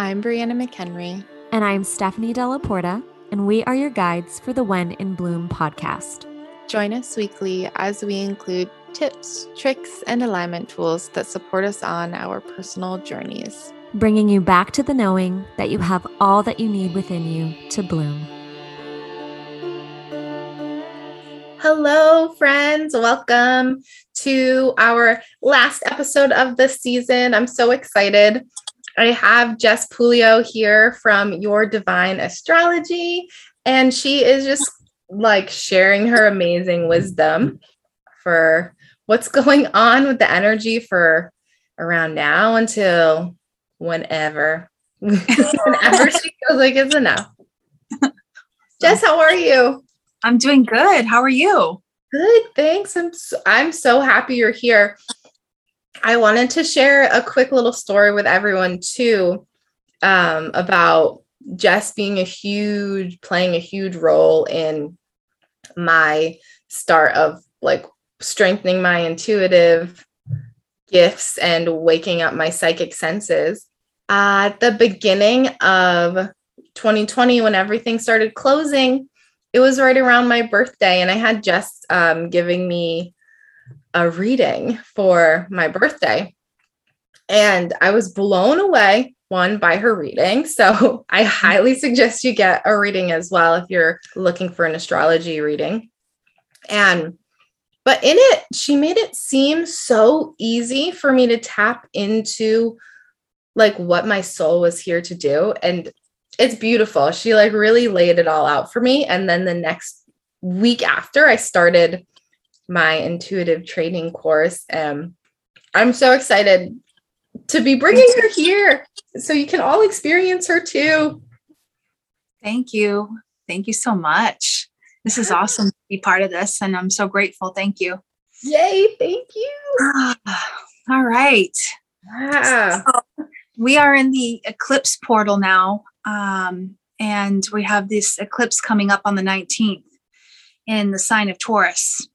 I'm Brianna McHenry. And I'm Stephanie Della Porta, and we are your guides for the When in Bloom podcast. Join us weekly as we include tips, tricks, and alignment tools that support us on our personal journeys, bringing you back to the knowing that you have all that you need within you to bloom. Hello, friends. Welcome to our last episode of the season. I'm so excited. I have Jess Pulio here from Your Divine Astrology, and she is just like sharing her amazing wisdom for what's going on with the energy for around now until whenever. whenever she feels like it's enough. Jess, how are you? I'm doing good. How are you? Good, thanks. I'm so, I'm so happy you're here. I wanted to share a quick little story with everyone too um, about Jess being a huge, playing a huge role in my start of like strengthening my intuitive gifts and waking up my psychic senses. At the beginning of 2020, when everything started closing, it was right around my birthday, and I had Jess um, giving me a reading for my birthday. And I was blown away, one, by her reading. So I highly suggest you get a reading as well if you're looking for an astrology reading. And but in it, she made it seem so easy for me to tap into like what my soul was here to do. And it's beautiful. She like really laid it all out for me. And then the next week after, I started my intuitive training course. Um, I'm so excited to be bringing her here so you can all experience her too. Thank you. Thank you so much. This is awesome to be part of this, and I'm so grateful. Thank you. Yay, thank you. all right. So we are in the eclipse portal now. Um, and we have this eclipse coming up on the 19th in the sign of Taurus.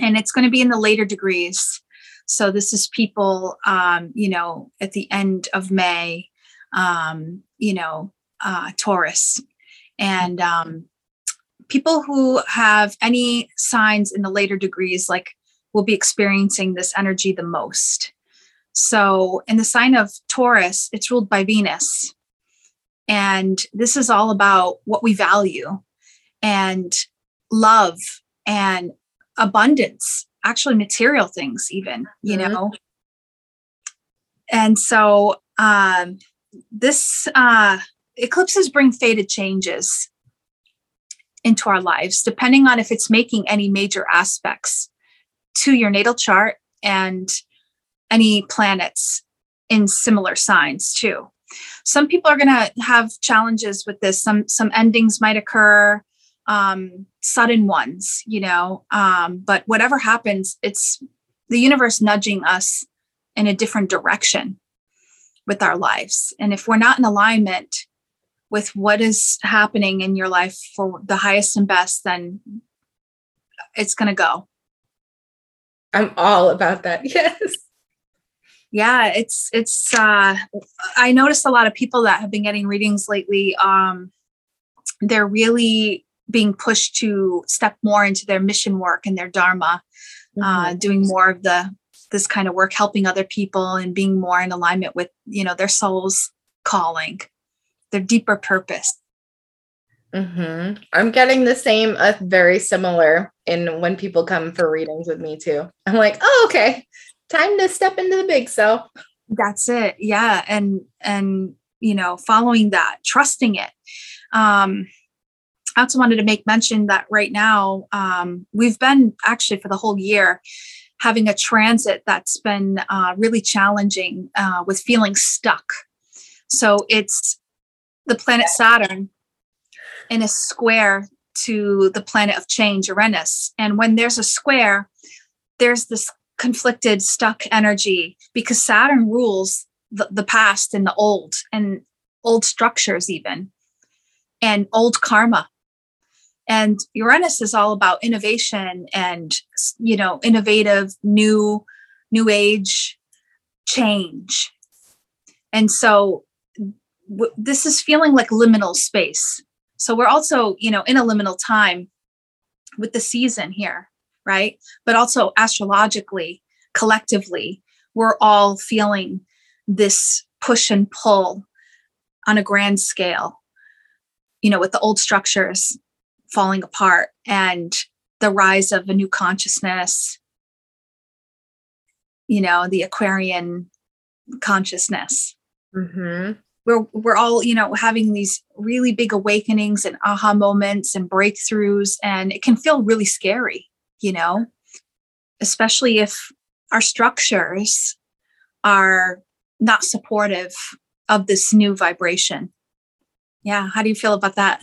And it's going to be in the later degrees. So this is people, um, you know, at the end of May, um, you know, uh, Taurus. And um, people who have any signs in the later degrees, like, will be experiencing this energy the most. So, in the sign of Taurus, it's ruled by Venus. And this is all about what we value and love and abundance, actually, material things, even, you mm-hmm. know. And so, um, this uh, eclipses bring faded changes into our lives, depending on if it's making any major aspects to your natal chart and any planets in similar signs too some people are going to have challenges with this some some endings might occur um sudden ones you know? Um but whatever happens it's the universe nudging us in a different direction with our lives. And if we're not in alignment with what is happening in your life for the highest and best then it's going to go. I'm all about that yes. Yeah it's it's uh i noticed a lot of people that have been getting readings lately um they're really being pushed to step more into their mission work and their dharma uh, mm-hmm. uh doing more of the this kind of work helping other people and being more in alignment with you know their soul's calling their deeper purpose. Mm-hmm. i'm getting the same uh, very similar in when people come for readings with me too. I'm like oh okay. Time to step into the big so that's it. Yeah. And and you know following that trusting it. Um I also wanted to make mention that right now um, we've been actually for the whole year having a transit that's been uh, really challenging uh, with feeling stuck. So it's the planet Saturn in a square to the planet of change, Uranus. And when there's a square, there's this conflicted, stuck energy because Saturn rules the, the past and the old and old structures, even and old karma. And Uranus is all about innovation and you know innovative new new age change. And so w- this is feeling like liminal space. So we're also, you know, in a liminal time with the season here, right? But also astrologically, collectively, we're all feeling this push and pull on a grand scale, you know, with the old structures falling apart and the rise of a new consciousness, you know, the Aquarian consciousness. Mm-hmm. We're, we're all, you know, having these really big awakenings and aha moments and breakthroughs, and it can feel really scary, you know, especially if our structures are not supportive of this new vibration. Yeah. How do you feel about that?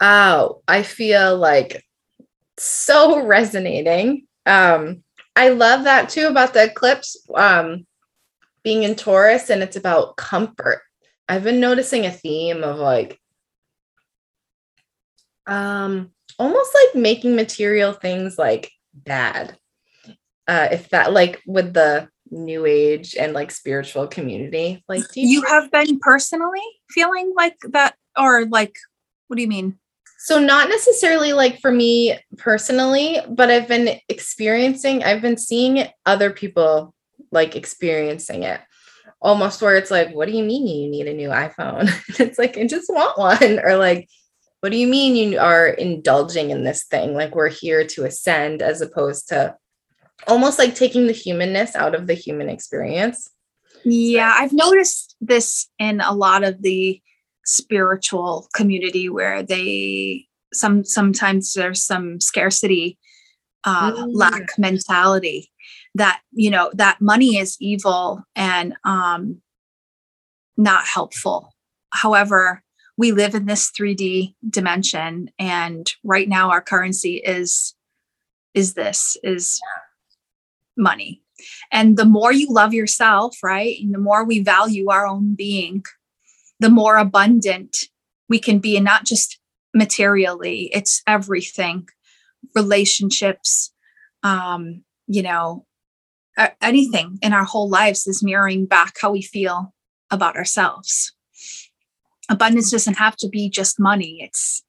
Oh, I feel like so resonating. Um, I love that too about the eclipse um, being in Taurus and it's about comfort. I've been noticing a theme of like um almost like making material things like bad. Uh if that like with the new age and like spiritual community. Like you, you have been personally feeling like that or like what do you mean? So, not necessarily like for me personally, but I've been experiencing, I've been seeing other people like experiencing it almost where it's like, what do you mean you need a new iPhone? it's like, I just want one. Or like, what do you mean you are indulging in this thing? Like, we're here to ascend as opposed to almost like taking the humanness out of the human experience. Yeah, I've noticed this in a lot of the spiritual community where they some sometimes there's some scarcity uh, mm. lack mentality that you know that money is evil and um not helpful however we live in this 3d dimension and right now our currency is is this is money and the more you love yourself right and the more we value our own being the more abundant we can be and not just materially it's everything. Relationships um you know anything in our whole lives is mirroring back how we feel about ourselves. Abundance doesn't have to be just money. It's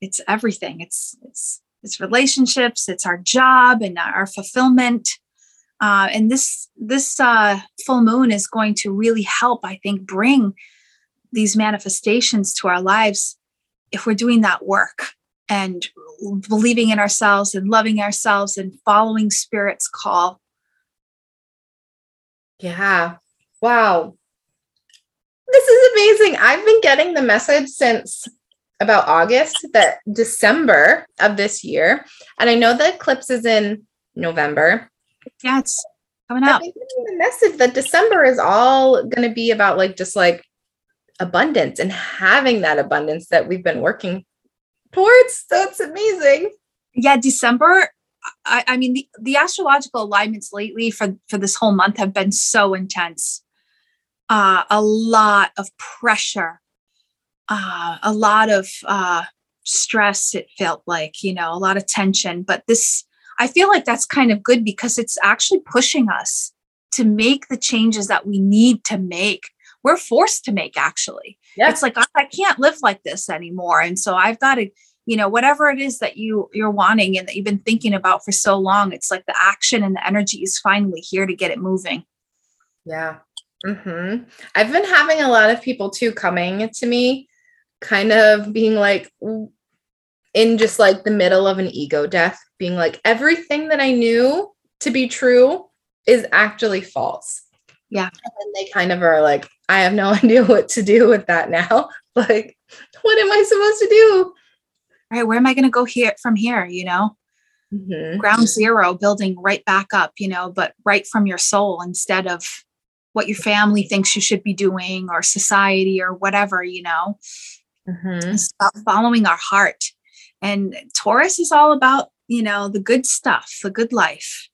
it's everything. It's it's it's relationships it's our job and our fulfillment. Uh, and this this uh, full moon is going to really help i think bring these manifestations to our lives if we're doing that work and believing in ourselves and loving ourselves and following spirit's call. Yeah. Wow. This is amazing. I've been getting the message since about august that december of this year and i know the eclipse is in november. Yeah it's coming up. The message that december is all going to be about like just like abundance and having that abundance that we've been working towards. So it's amazing. Yeah, December. I, I mean, the, the astrological alignments lately for, for this whole month have been so intense. Uh, a lot of pressure, uh, a lot of uh, stress, it felt like, you know, a lot of tension. But this, I feel like that's kind of good because it's actually pushing us to make the changes that we need to make we're forced to make actually. Yeah. it's like I, I can't live like this anymore. And so i've got to you know whatever it is that you you're wanting and that you've been thinking about for so long it's like the action and the energy is finally here to get it moving. Yeah. Hmm i've been having a lot of people too coming to me kind of being like in just like the middle of an ego death being like everything that i knew to be true is actually false yeah and they kind of are like I have no idea what to do with that now. Like, what am I supposed to do? Right. Where am I going to go here from here? You know, mm-hmm. ground zero, building right back up, you know, but right from your soul instead of what your family thinks you should be doing or society or whatever, you know. Mm-hmm. Stop following our heart. And Taurus is all about, you know, the good stuff, the good life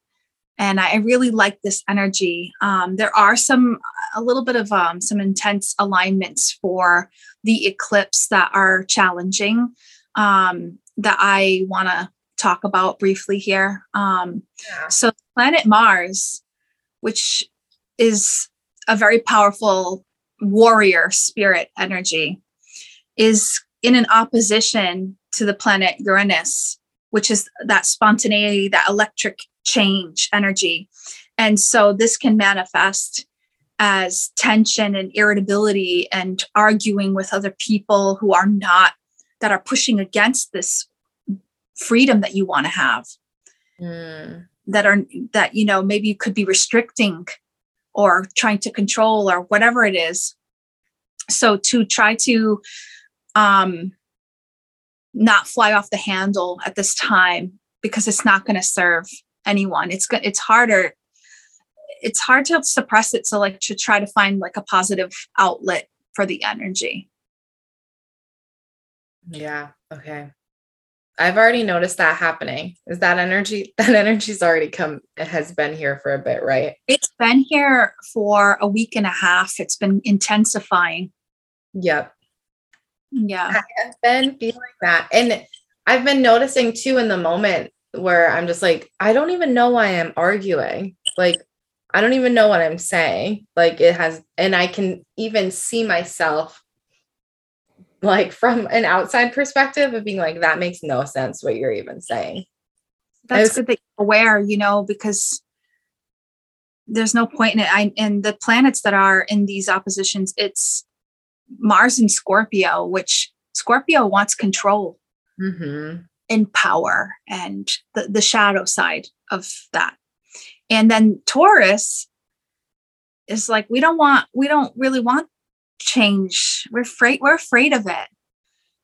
and I really like this energy. Um, there are some a little bit of um, some intense alignments for the eclipse that are challenging um, that I want to talk about briefly here. Um, yeah. So, planet Mars, which is a very powerful warrior spirit energy is in an opposition to the planet Uranus, which is that spontaneity, that electric change energy. And so this can manifest as tension and irritability and arguing with other people who are not, that are pushing against this freedom that you want to have. Mm. That are, that, you know, maybe you could be restricting or trying to control or whatever it is. So to try to um, not fly off the handle at this time because it's not going to serve anyone. It's good. It's harder. It's hard to suppress it. So like to try to find like a positive outlet for the energy. Yeah. Okay. I've already noticed that happening. Is that energy? That energy's already come. It has been here for a bit, right? It's been here for a week and a half. It's been intensifying. Yep. Yeah. I have been feeling that. And I've been noticing too in the moment where I'm just like, I don't even know why I'm arguing. Like, I don't even know what I'm saying. Like, it has, and I can even see myself like from an outside perspective of being like, that makes no sense what you're even saying. That's was, good that you're aware, you know, because there's no point in it. I, and the planets that are in these oppositions, it's Mars and Scorpio, which Scorpio wants control mm-hmm. And power and the, the shadow side of that. And then Taurus is like, we don't want, we don't really want change. We're afraid, we're afraid of it,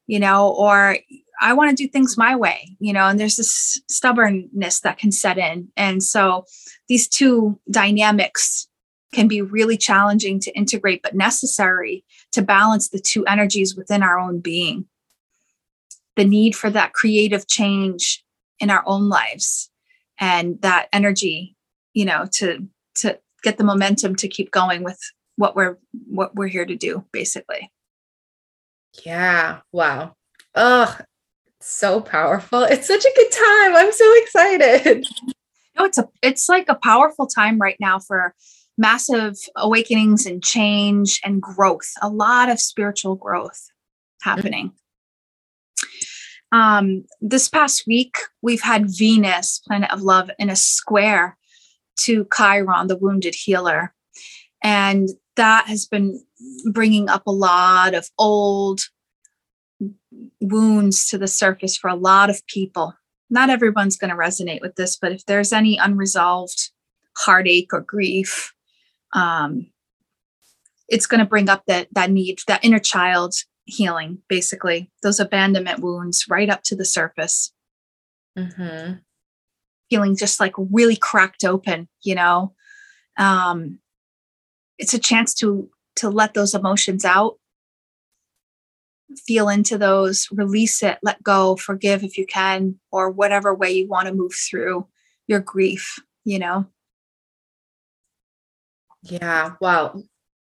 you know, or I want to do things my way, you know, and there's this stubbornness that can set in. And so these two dynamics can be really challenging to integrate, but necessary to balance the two energies within our own being. The need for that creative change in our own lives and that energy, you know, to to get the momentum to keep going with what we're what we're here to do, basically. Yeah. Wow. Oh, so powerful. It's such a good time. I'm so excited. No, it's a it's like a powerful time right now for massive awakenings and change and growth, a lot of spiritual growth happening. Um, this past week, we've had Venus, planet of love, in a square to Chiron, the wounded healer. And that has been bringing up a lot of old wounds to the surface for a lot of people. Not everyone's going to resonate with this, but if there's any unresolved heartache or grief, um, it's going to bring up that that need, that inner child healing, basically those abandonment wounds right up to the surface. Mm-hmm. Feeling just like really cracked open, you know. Um, it's a chance to to let those emotions out feel into those release it let go forgive if you can or whatever way you want to move through your grief you know yeah. Wow.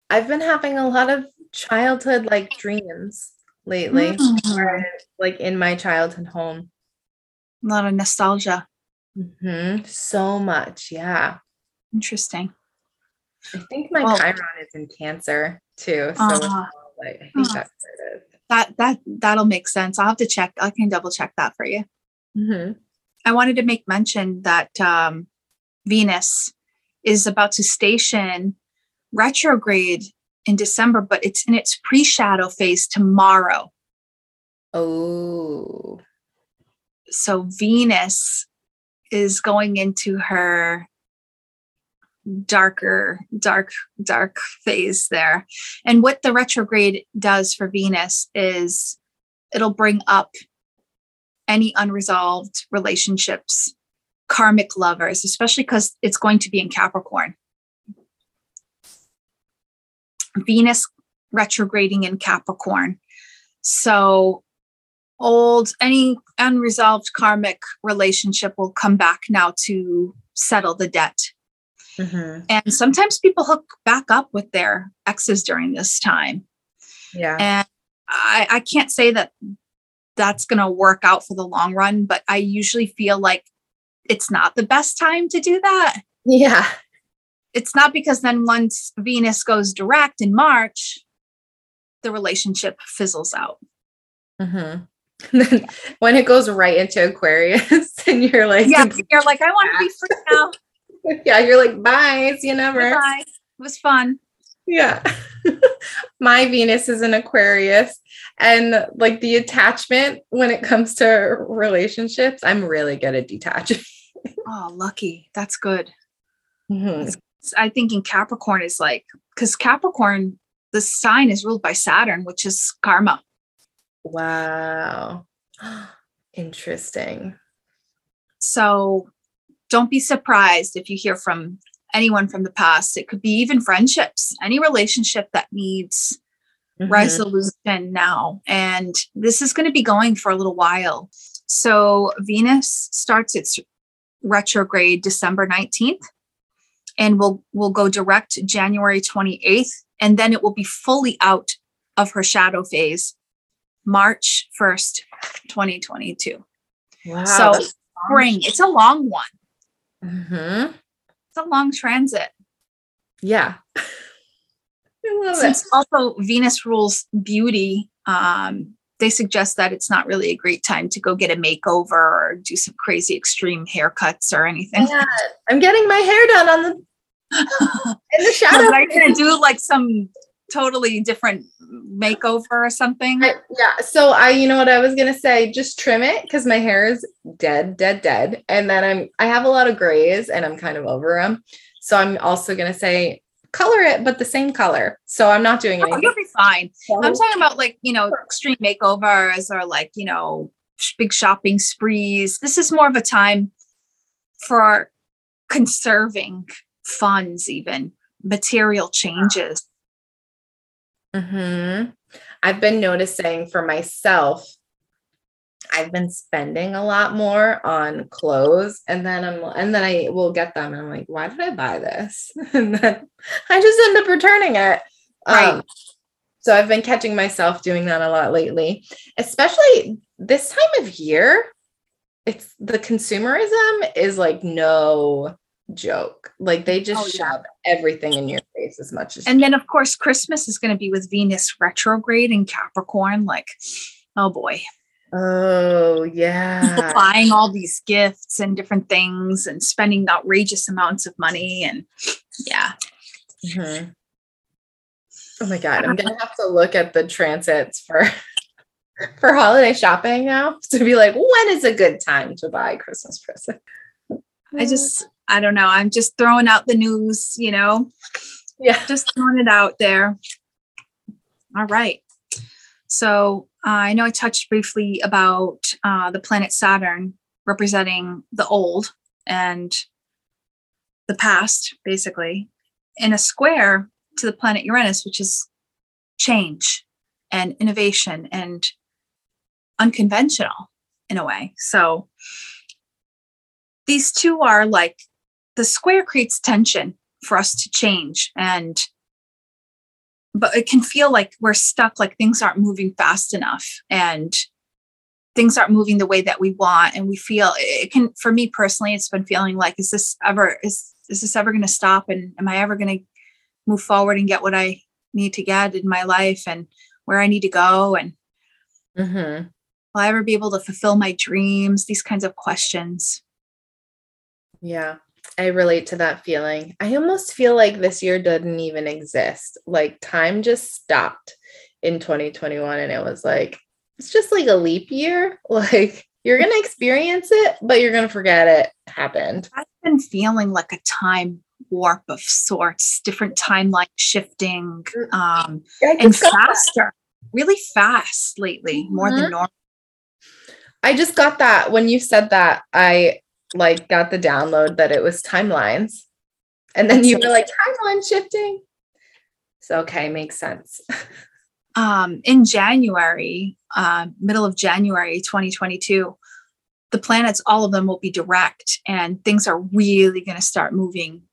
I've been having a lot of childhood like dreams lately, mm-hmm. like in my childhood home. A lot of nostalgia. Mm-hmm. So much. Yeah. Interesting. I think my well, Chiron is in Cancer too. So uh, like, I think uh, that's where it is. That that that'll make sense. I'll have to check. I can double check that for you. Mm-hmm. I wanted to make mention that um, Venus is about to station retrograde in December, but it's in its pre shadow phase tomorrow. Oh. So Venus is going into her darker, dark, dark phase there. And what the retrograde does for Venus is it'll bring up any unresolved relationships karmic lovers, especially because it's going to be in Capricorn. Venus retrograding in Capricorn. So, old, any unresolved karmic relationship will come back now to settle the debt. Mm-hmm. And sometimes people hook back up with their exes during this time. Yeah. And I, I can't say that that's going to work out for the long run, but I usually feel like it's not the best time to do that. Yeah. It's not because then once Venus goes direct in March, the relationship fizzles out. Mm-hmm. then when it goes right into Aquarius, and you're like, yeah, you're like, I want to be free now. yeah, you're like, bye, see you never. Bye. It was fun. Yeah. My Venus is an Aquarius. And like the attachment when it comes to relationships, I'm really good at detaching. oh, lucky. That's good. Mm-hmm. I think in Capricorn is like, because Capricorn, the sign is ruled by Saturn, which is karma. Wow. Interesting. So don't be surprised if you hear from anyone from the past. It could be even friendships, any relationship that needs mm-hmm. resolution now. And this is going to be going for a little while. So Venus starts its retrograde December 19th and will will go direct January 28th and then it will be fully out of her shadow phase March 1st, 2022. Wow, so spring, it's a long one. Mm-hmm. It's a long transit. Yeah. I love Since it. also Venus rules beauty, um, they suggest that it's not really a great time to go get a makeover or do some crazy extreme haircuts or anything. Yeah, I'm getting my hair done on the in the shadow. Are you gonna do like some totally different makeover or something? I, yeah. So I, you know what I was gonna say, just trim it because my hair is dead, dead, dead, and then I'm I have a lot of grays and I'm kind of over them. So I'm also gonna say color it, but the same color. So I'm not doing anything. Oh, you'll be fine. I'm talking about like you know extreme makeovers or like you know big shopping sprees. This is more of a time for conserving funds, even material changes. Hmm. I've been noticing for myself. I've been spending a lot more on clothes, and then I'm, and then I will get them, and I'm like, why did I buy this? and then I just end up returning it. Right. Um, so I've been catching myself doing that a lot lately, especially this time of year. It's the consumerism is like no joke. Like they just oh, shove yeah. everything in your face as much as. And then, of course, Christmas is going to be with Venus retrograde in Capricorn. Like, oh boy. Oh, yeah. buying all these gifts and different things and spending outrageous amounts of money. And yeah. Mm-hmm. Oh my God. I'm going to have to look at the transits for. For holiday shopping now to be like, when is a good time to buy Christmas present? I just I don't know. I'm just throwing out the news, you know. Yeah. Just throwing it out there. All right. So I know I touched briefly about uh, the planet Saturn representing the old and the past, basically, in a square to the planet Uranus, which is change and innovation and unconventional in a way. So these two are like the square creates tension for us to change and but it can feel like we're stuck like things aren't moving fast enough and things aren't moving the way that we want. And we feel it can for me personally it's been feeling like is this ever is is this ever going to stop? And am i ever going to move forward and get what i need to get in my life and where i need to go? And mm-hmm. will i ever be able to fulfill my dreams? These kinds of questions. Yeah I relate to that feeling. I almost feel like this year doesn't even exist. Like time just stopped in 2021 and it was like it's just like a leap year. Like you're going to experience it, but you're going to forget it happened. I've been feeling like a time warp of sorts, different timeline shifting mm. um and faster. Really fast lately, more mm-hmm. than normal. I just got that when you said that. I like got the download that it was timelines. And then you were like timeline shifting. So okay, makes sense. um, in January, uh, middle of January 2022, the planets, all of them will be direct, and things are really going to start moving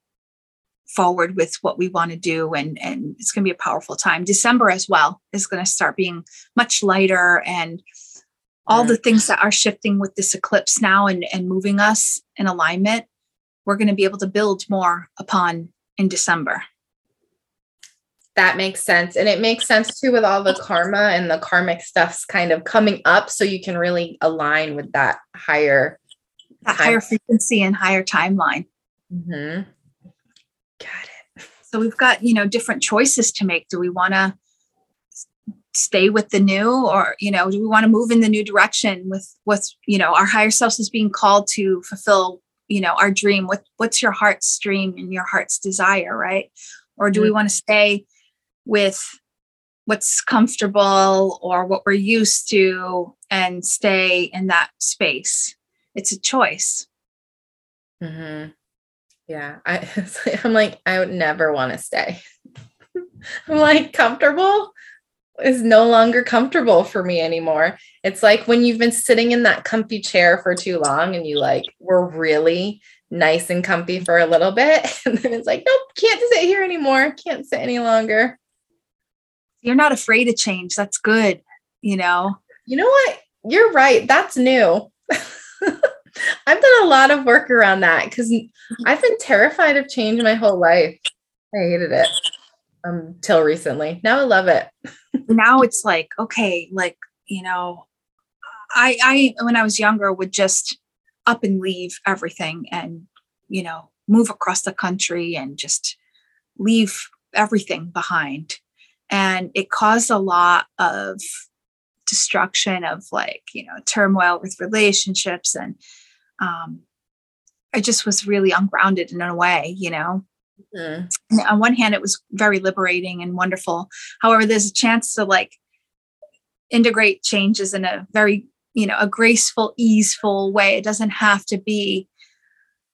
forward with what we want to do and and it's going to be a powerful time december as well is going to start being much lighter and all the things that are shifting with this eclipse now and, and moving us in alignment, we're going to be able to build more upon in December. That makes sense. And it makes sense too with all the karma and the karmic stuff's kind of coming up. So you can really align with that higher, that higher frequency and higher timeline. Mm-hmm. Got it. So we've got, you know, different choices to make. Do we want to stay with the new or, you know, do we want to move in the new direction with what's, you know, our higher selves is being called to fulfill, you know, our dream? What what's your heart's dream and your heart's desire, right? Or do mm-hmm. we want to stay with what's comfortable or what we're used to and stay in that space. It's a choice. Mm-hmm. Yeah, I, I'm like, I would never want to stay. I'm like, comfortable is no longer comfortable for me anymore. It's like when you've been sitting in that comfy chair for too long and you like were really nice and comfy for a little bit. And then it's like, nope, can't sit here anymore. Can't sit any longer you're not afraid of change. That's good, you know. You know what? You're right. That's new. I've done a lot of work around that because I've been terrified of change my whole life. I hated it until um, recently. Now I love it. now it's like, okay, like, you know, I I when I was younger would just up and leave everything and, you know, move across the country and just leave everything behind and it caused a lot of destruction of like you know turmoil with relationships and um i just was really ungrounded in a way you know mm-hmm. on one hand it was very liberating and wonderful however there's a chance to like integrate changes in a very you know a graceful easeful way it doesn't have to be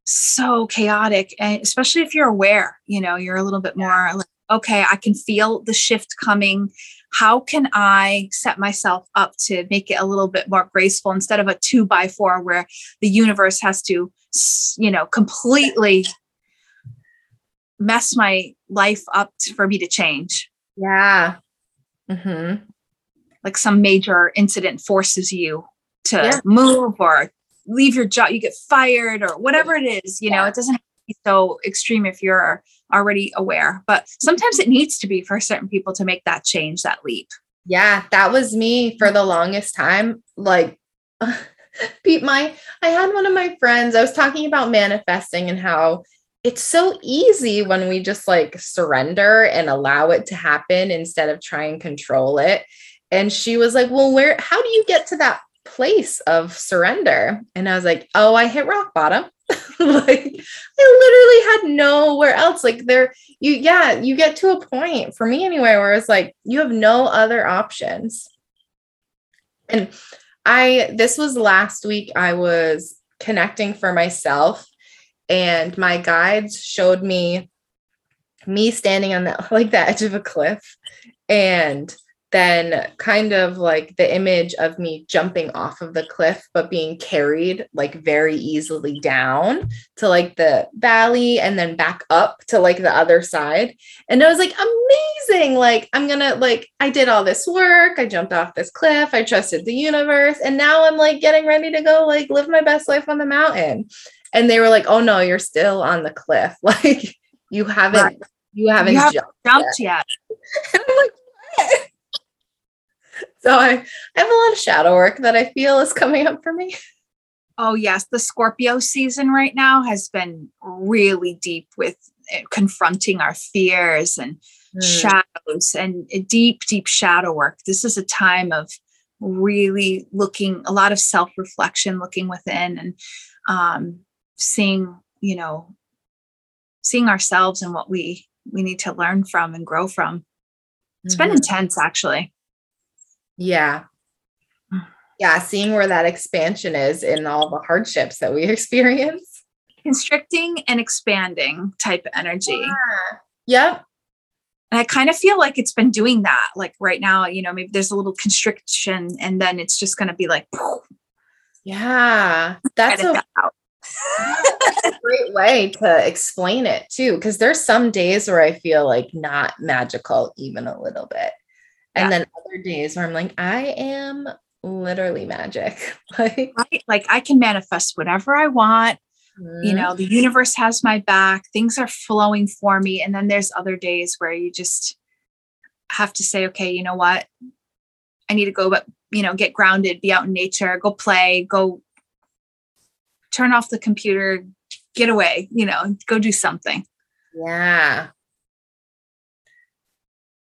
so chaotic and especially if you're aware you know you're a little bit more like okay, I can feel the shift coming. How can I set myself up to make it a little bit more graceful instead of a two by four where the universe has to, you know, completely mess my life up for me to change? Yeah. Mm-hmm. Like some major incident forces you to yeah. move or leave your job, you get fired or whatever it is, you know, it doesn't be so extreme if you're already aware, but sometimes it needs to be for certain people to make that change, that leap. Yeah, that was me for the longest time. Like, Pete, my, I had one of my friends, I was talking about manifesting and how it's so easy when we just like surrender and allow it to happen instead of try and control it. And she was like, Well, where, how do you get to that place of surrender? And I was like, Oh, I hit rock bottom. like I literally had nowhere else. Like there, you yeah, you get to a point for me anyway, where it's like you have no other options. And I this was last week, I was connecting for myself, and my guides showed me me standing on that like the edge of a cliff and then kind of like the image of me jumping off of the cliff but being carried like very easily down to like the valley and then back up to like the other side. And i was like amazing! Like i'm gonna like i did all this work i jumped off this cliff i trusted the universe and now i'm like getting ready to go like live my best life on the mountain and they were like oh no you're still on the cliff like you haven't right. you haven't you jumped, jumped yet, yet. i'm like what? so I, I have a lot of shadow work that I feel is coming up for me. Oh, yes. The Scorpio season right now has been really deep with eh, confronting our fears and mm. shadows and deep, deep shadow work. This is a time of really looking, a lot of self reflection, looking within and um, seeing, you know, seeing ourselves and what we we need to learn from and grow from. It's mm-hmm. been intense actually. Yeah. Yeah. Seeing where that expansion is in all the hardships that we experience. Constricting and expanding type energy. Yeah. Yep. And I kind of feel like it's been doing that. Like right now, you know, maybe there's a little constriction and then it's just going to be like, yeah, that's a, that that's a great way to explain it too. Cause there's some days where I feel like not magical, even a little bit. And yeah. then other days where I'm like, I am literally magic. like, right? like I can manifest whatever I want. Mm-hmm. You know, the universe has my back. Things are flowing for me. And then there's other days where you just have to say, okay, you know what? I need to go, but you know, get grounded, be out in nature, go play, go turn off the computer, get away, you know, go do something. Yeah.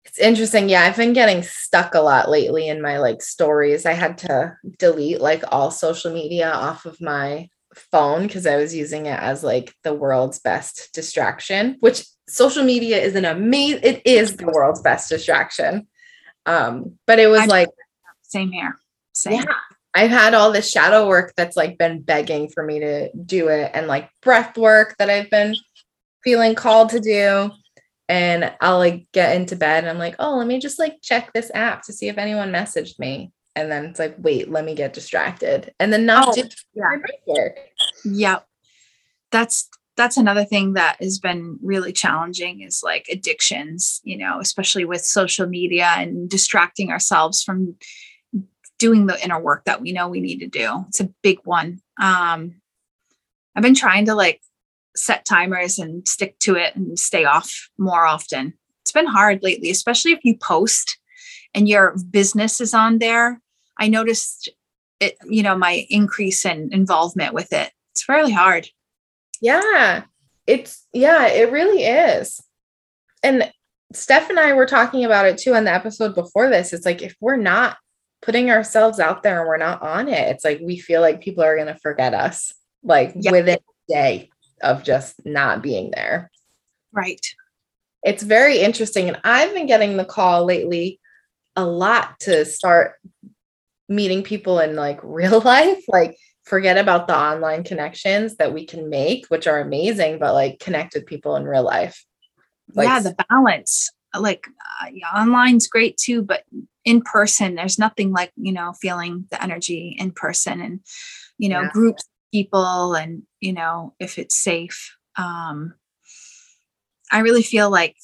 It's interesting. Yeah, I've been getting stuck a lot lately in my like stories. I had to delete like all social media off of my phone because I was using it as like the world's best distraction, which social media is an amazing it is the world's best distraction. Um, but it was I, like same here. Same. Yeah. I've had all this shadow work that's like been begging for me to do it and like breath work that I've been feeling called to do. And I'll like get into bed and I'm like, oh, let me just like check this app to see if anyone messaged me. And then it's like, wait, let me get distracted. And then not oh, do yeah. work. Yeah. That's that's another thing that has been really challenging is like addictions, you know, especially with social media and distracting ourselves from doing the inner work that we know we need to do. It's a big one. Um, I've been trying to like set timers and stick to it and stay off more often. It's been hard lately, especially if you post and your business is on there. I noticed it, you know, my increase in involvement with it. It's fairly hard. Yeah. It's yeah, it really is. And Steph and I were talking about it too on the episode before this. It's like if we're not putting ourselves out there and we're not on it, it's like we feel like people are going to forget us like yep. within a day of just not being there. Right. It's very interesting. And I've been getting the call lately a lot to start meeting people in like real life. Like, forget about the online connections that we can make, which are amazing, but like connect with people in real life. Like, yeah, the balance. Like, uh, yeah, online's great too, but in person there's nothing like you know feeling the energy in person and you know yeah. groups people and you know if it's safe um i really feel like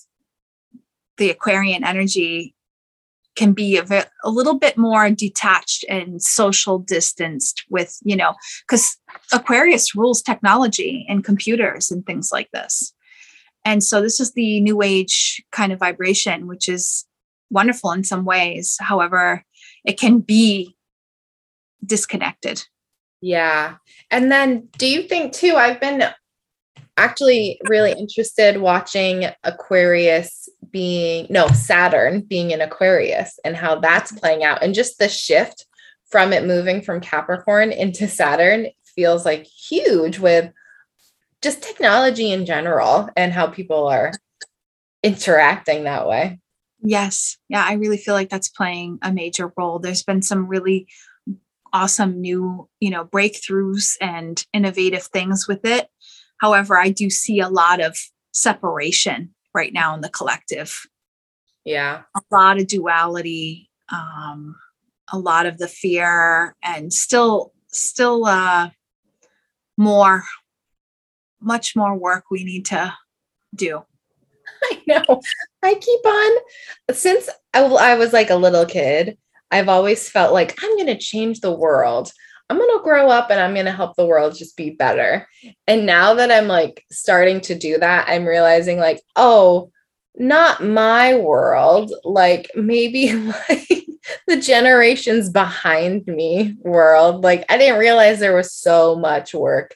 the aquarian energy can be a, a little bit more detached and social distanced with you know because aquarius rules technology and computers and things like this and so this is the new age kind of vibration which is wonderful in some ways. However, it can be disconnected. Yeah. And then do you think too, I've been actually really interested watching Aquarius being, no, Saturn being in Aquarius and how that's playing out and just the shift from it moving from Capricorn into Saturn feels like huge with just technology in general and how people are interacting that way. Yes. Yeah, I really feel like that's playing a major role. There's been some really awesome new, you know, breakthroughs and innovative things with it. However, I do see a lot of separation right now in the collective. Yeah. A lot of duality, um, a lot of the fear and still still uh more much more work we need to do. I know. I keep on, since I, was like a little kid, I've always felt like I'm going to change the world. I'm going to grow up and I'm going to help the world just be better. And now that I'm like starting to do that, I'm realizing like, oh, not my world. Like maybe like the generations behind me world. Like I didn't realize there was so much work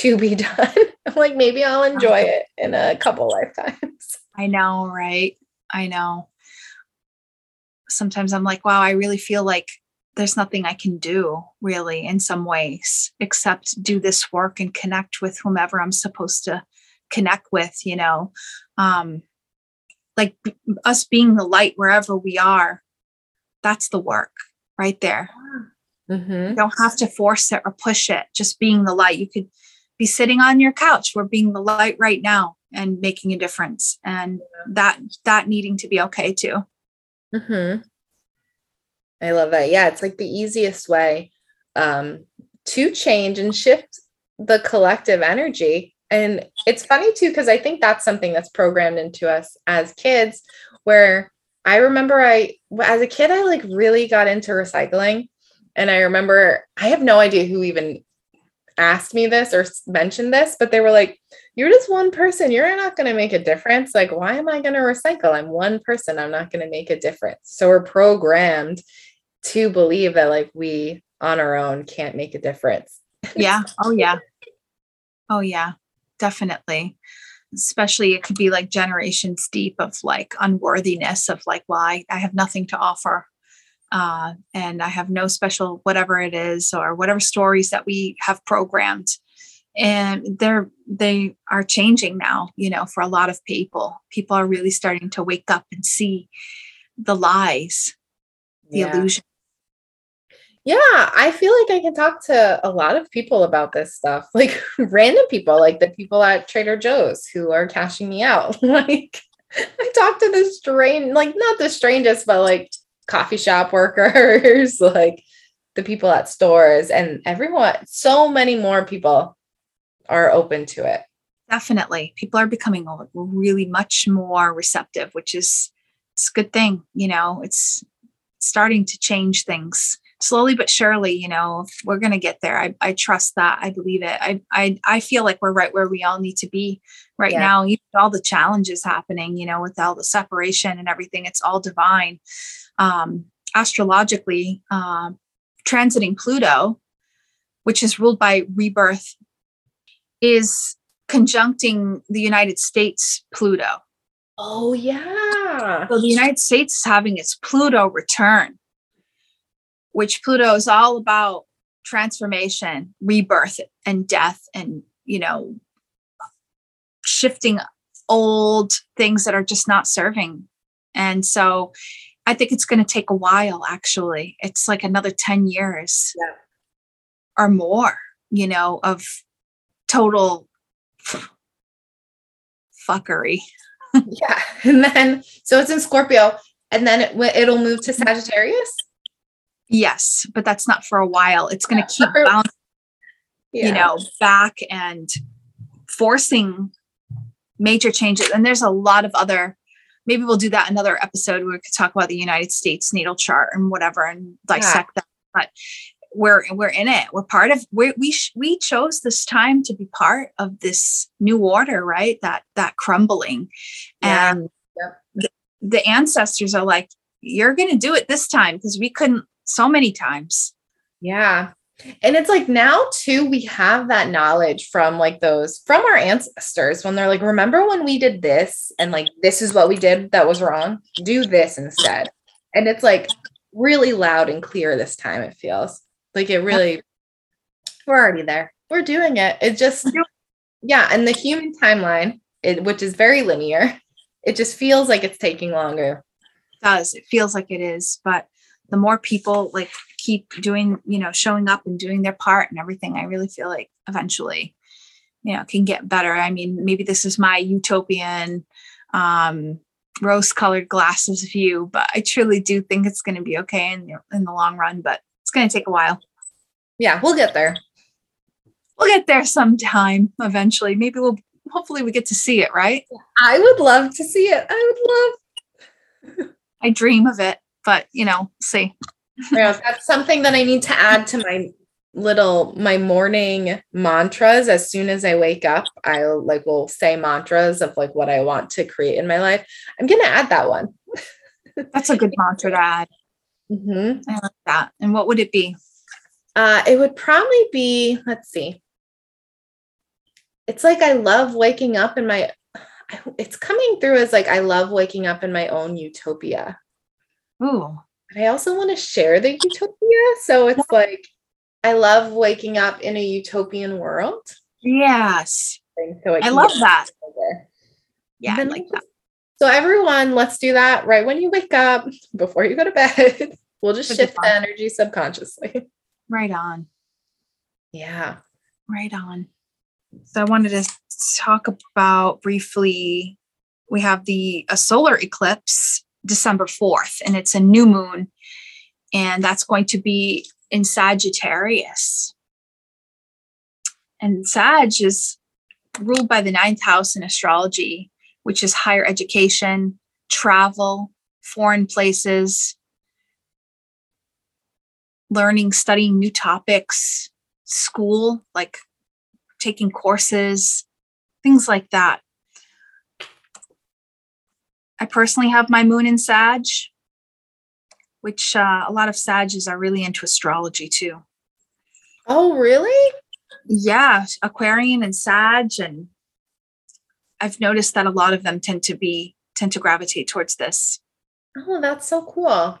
to be done. I'm like, maybe I'll enjoy it in a couple lifetimes. I know, right? I know. Sometimes I'm like, wow, I really feel like there's nothing I can do really in some ways except do this work and connect with whomever I'm supposed to connect with, you know. Um, like us being the light wherever we are, that's the work right there. Mm-hmm. You don't have to force it or push it, just being the light. You could be sitting on your couch. We're being the light right now and making a difference and that that needing to be okay too. Mm-hmm. i love that. Yeah it's like the easiest way um, to change and shift the collective energy. And it's funny too because i think that's something that's programmed into us as kids where i remember i as a kid i like really got into recycling. And i remember i have no idea who even asked me this or mentioned this, but they were like, You're just one person. You're not going to make a difference. Like, why am I going to recycle? I'm one person. I'm not going to make a difference. So we're programmed to believe that, like, we on our own can't make a difference. Yeah. Oh, yeah. Oh, yeah. Definitely. Especially, it could be like generations deep of like unworthiness of like, well, I, I have nothing to offer uh, and I have no special whatever it is or whatever stories that we have programmed. And they're they are changing now, you know, for a lot of people. People are really starting to wake up and see the lies, the yeah. illusion. Yeah, I feel like I can talk to a lot of people about this stuff, like random people, like the people at Trader Joe's who are cashing me out. like I talked to the strange, like not the strangest, but like coffee shop workers, like the people at stores, and everyone, so many more people are open to it. Definitely. People are becoming really much more receptive, which is it's a good thing. You know, it's starting to change things slowly but surely, you know, we're going to get there. I, I trust that. I believe it. I, I, I feel like we're right where we all need to be right yeah. now. Even all the challenges happening, you know, with all the separation and everything, it's all divine um, astrologically uh, transiting Pluto, which is ruled by rebirth, is conjuncting the United States Pluto. Oh, yeah. So the United States is having its Pluto return, which Pluto is all about transformation, rebirth, and death, and, you know, shifting old things that are just not serving. And so I think it's going to take a while, actually. It's like another 10 years yeah. or more, you know, of total fuckery. yeah. And then, so it's in Scorpio, and then it, it'll move to Sagittarius? Yes, but that's not for a while. It's going to keep bouncing, yeah. you know, back and forcing major changes. And there's a lot of other maybe we'll do that another episode where we could talk about the United States natal chart and whatever and dissect yeah. that. But we're we're in it. We're part of we we sh- we chose this time to be part of this new order, right? That that crumbling, yeah. and the, the ancestors are like, "You're going to do it this time because we couldn't so many times." Yeah, and it's like now too, we have that knowledge from like those from our ancestors when they're like, remember when we did this and like this is what we did that was wrong? Do this instead. And it's like really loud and clear this time, it feels like it really, we're already there. We're doing it. It just, yeah. And the human timeline, it, which is very linear, it just feels like it's taking longer. It does. It feels like it is. But the more people like keep doing, you know, showing up and doing their part and everything, I really feel like eventually, you know, can get better. I mean, maybe this is my utopian, um, rose colored glasses view, but I truly do think it's going to be okay in the, in the long run, but it's going to take a while. Yeah, we'll get there. We'll get there sometime eventually. Maybe we'll, hopefully, we get to see it, right? I would love to see it. I would love. I dream of it, but you know, see. Yeah, that's something that I need to add to my little my morning mantras. As soon as i wake up i like will say mantras of like what i want to create in my life. I'm gonna add that one. That's a good mantra to add. Mm-hmm. i like that. And what would it be? Uh it would probably be let's see. It's like i love waking up in my it's coming through as like i love waking up in my own utopia Ooh, but I also want to share the utopia. So it's like I love waking up in a utopian world. Yes. So I, love that. Yeah, I like that. So everyone, let's do that right when you wake up before you go to bed. we'll just shift the energy subconsciously. Right on. Yeah. Right on. So I wanted to talk about briefly we have the a solar eclipse December 4th, and it's a new moon, and that's going to be in Sagittarius. And Sag is ruled by the ninth house in astrology, which is higher education, travel, foreign places, learning, studying new topics, school, like taking courses, things like that. I personally have my moon in Sag, which uh, a lot of Sages are really into astrology too. Oh, really? Yeah, Aquarian and Sag, and I've noticed that a lot of them tend to be tend to gravitate towards this. Oh, that's so cool.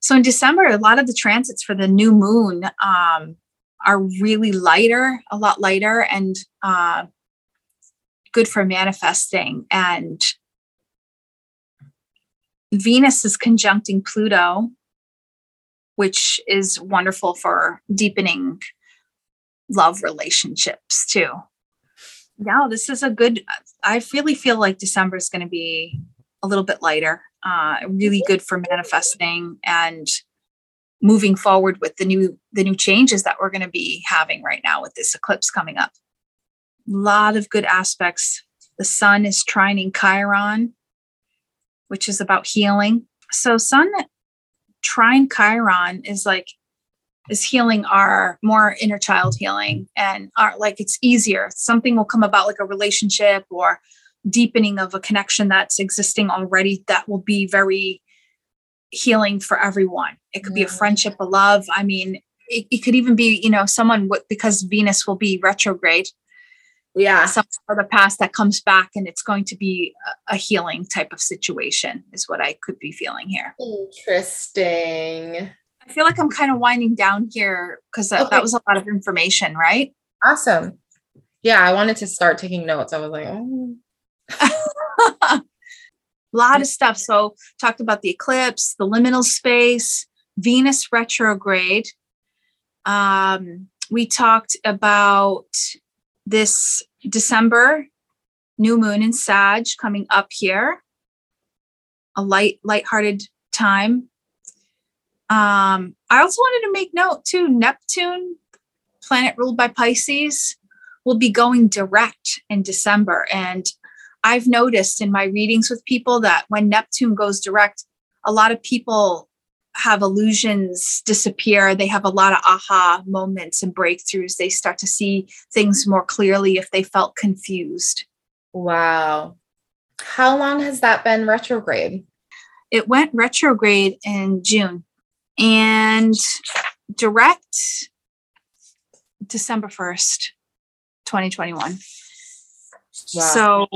So in December, a lot of the transits for the new moon um, are really lighter, a lot lighter, and uh, good for manifesting. And Venus is conjuncting Pluto, which is wonderful for deepening love relationships too. Yeah, this is a good. I really feel like December is going to be a little bit lighter. Uh, really good for manifesting and moving forward with the new the new changes that we're going to be having right now with this eclipse coming up. A lot of good aspects. The sun is trining Chiron, which is about healing. So sun trine Chiron is like is healing our more inner child healing and our like it's easier. Something will come about like a relationship or deepening of a connection that's existing already that will be very healing for everyone. It could be a mm. friendship, a love. I mean, it, it could even be, you know, someone with, because Venus will be retrograde. Yeah. Some sort of the past that comes back and it's going to be a, a healing type of situation is what I could be feeling here. Interesting. I feel like I'm kind of winding down here because that, okay. that was a lot of information, right? Awesome. Yeah, I wanted to start taking notes. I was like, oh. a lot of stuff. So, talked about the eclipse, the liminal space, Venus retrograde. Um, we talked about this December new moon in Sag coming up here. A light, light-hearted time. Um, I also wanted to make note too. Neptune, planet ruled by Pisces, will be going direct in December, and I've noticed in my readings with people that when Neptune goes direct, a lot of people have illusions disappear. They have a lot of aha moments and breakthroughs. They start to see things more clearly if they felt confused. Wow. How long has that been retrograde? It went retrograde in June and direct December 1st, 2021. Wow. So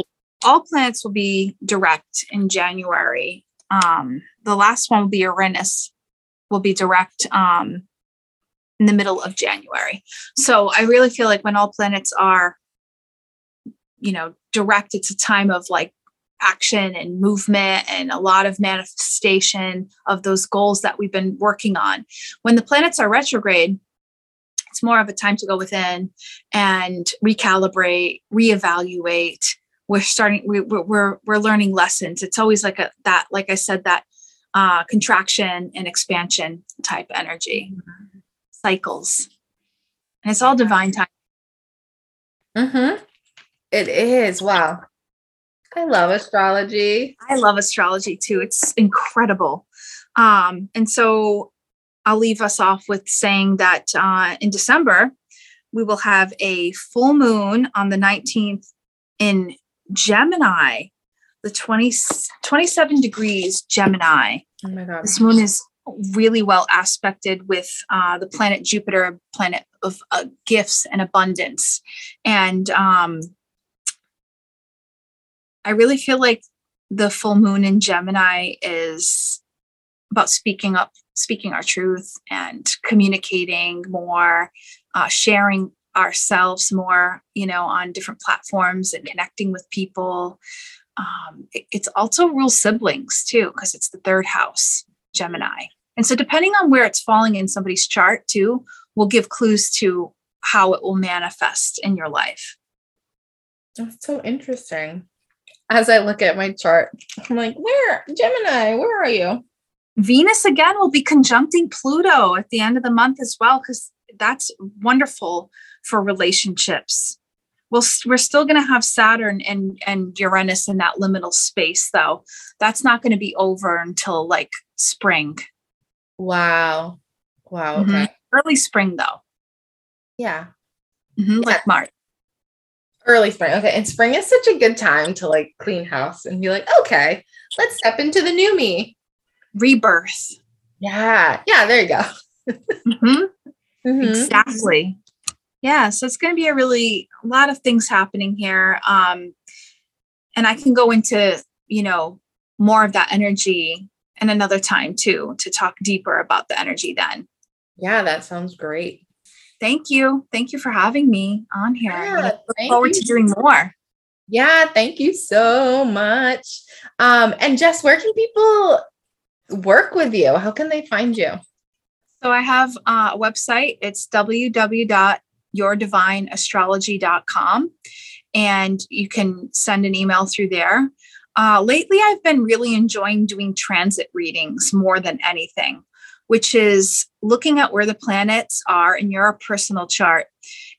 all planets will be direct in January. Um, the last one will be Uranus, will be direct um, in the middle of January. So I really feel like when all planets are, you know, direct, it's a time of like action and movement and a lot of manifestation of those goals that we've been working on. When the planets are retrograde, it's more of a time to go within and recalibrate, reevaluate, we're starting we, we're we're learning lessons it's always like a that like i said that uh, contraction and expansion type energy. Mm-hmm. cycles. And it's all divine time. Mm-hmm. it is. Wow. I love astrology. I love astrology too. It's incredible. Um, and so i'll leave us off with saying that uh, in december we will have a full moon on the 19th in Gemini, the 20, 27 degrees Gemini. Oh my God. This moon is really well aspected with uh, the planet Jupiter, a planet of uh, gifts and abundance. And um, I really feel like the full moon in Gemini is about speaking up, speaking our truth and communicating more, uh, sharing ourselves more, you know, on different platforms and connecting with people. Um, it, it's also rule siblings too, because it's the third house, Gemini. And so, depending on where it's falling in somebody's chart, too, will give clues to how it will manifest in your life. That's so interesting. As I look at my chart, I'm like, where, Gemini, where are you? Venus again will be conjuncting Pluto at the end of the month as well, because that's wonderful for relationships. We'll, we're still going to have Saturn and, and Uranus in that liminal space, though. That's not going to be over until like spring. Wow. Wow. Okay. Mm-hmm. Early spring, though. Yeah. Mm-hmm, yeah. Like March. Early spring. Okay. And spring is such a good time to like clean house and be like, okay, let's step into the new me. Rebirth. Yeah. Yeah. There you go. mm-hmm. Mm-hmm. Exactly. Yeah. So it's going to be a really, a lot of things happening here. Um, and I can go into, you know, more of that energy and another time too to talk deeper about the energy then. Yeah, that sounds great. Thank you. Thank you for having me on here. Yeah, look forward you. to doing more. Yeah, thank you so much. Um, and Jess, where can people work with you? How can they find you? So I have uh, a website. It's www.yourdivineastrology.com. And you can send an email through there. Uh, lately, I've been really enjoying doing transit readings more than anything, which is looking at where the planets are in your personal chart.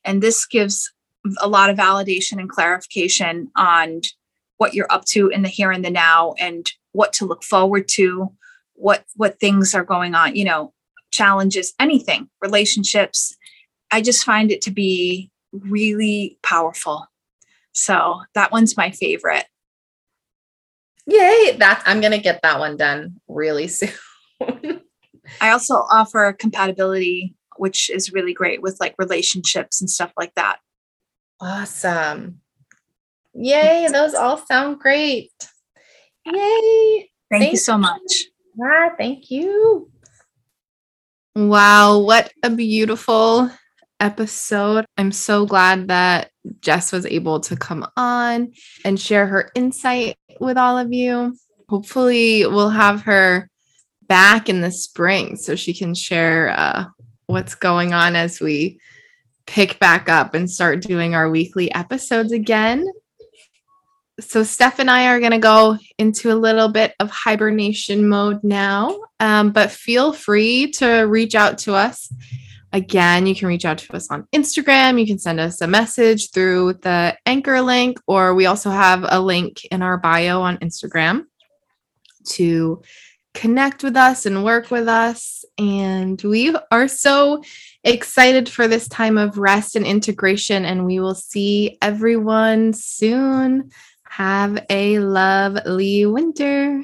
And this gives a lot of validation and clarification on what you're up to in the here and the now and what to look forward to what what things are going on you know challenges anything relationships i just find it to be really powerful so that one's my favorite Yay, that I'm going to get that one done really soon. I also offer compatibility, which is really great with like relationships and stuff like that. Awesome. Yay, those all sound great. Yay. Thank, thank you so much. Ah, thank you. Wow, what a beautiful episode. I'm so glad that Jess was able to come on and share her insight with all of you. Hopefully, we'll have her back in the spring so she can share uh, what's going on as we pick back up and start doing our weekly episodes again. So, Steph and I are going to go into a little bit of hibernation mode now, um, but feel free to reach out to us Again, you can reach out to us on Instagram. You can send us a message through the anchor link, or we also have a link in our bio on Instagram to connect with us and work with us. And we are so excited for this time of rest and integration, and we will see everyone soon. Have a lovely winter.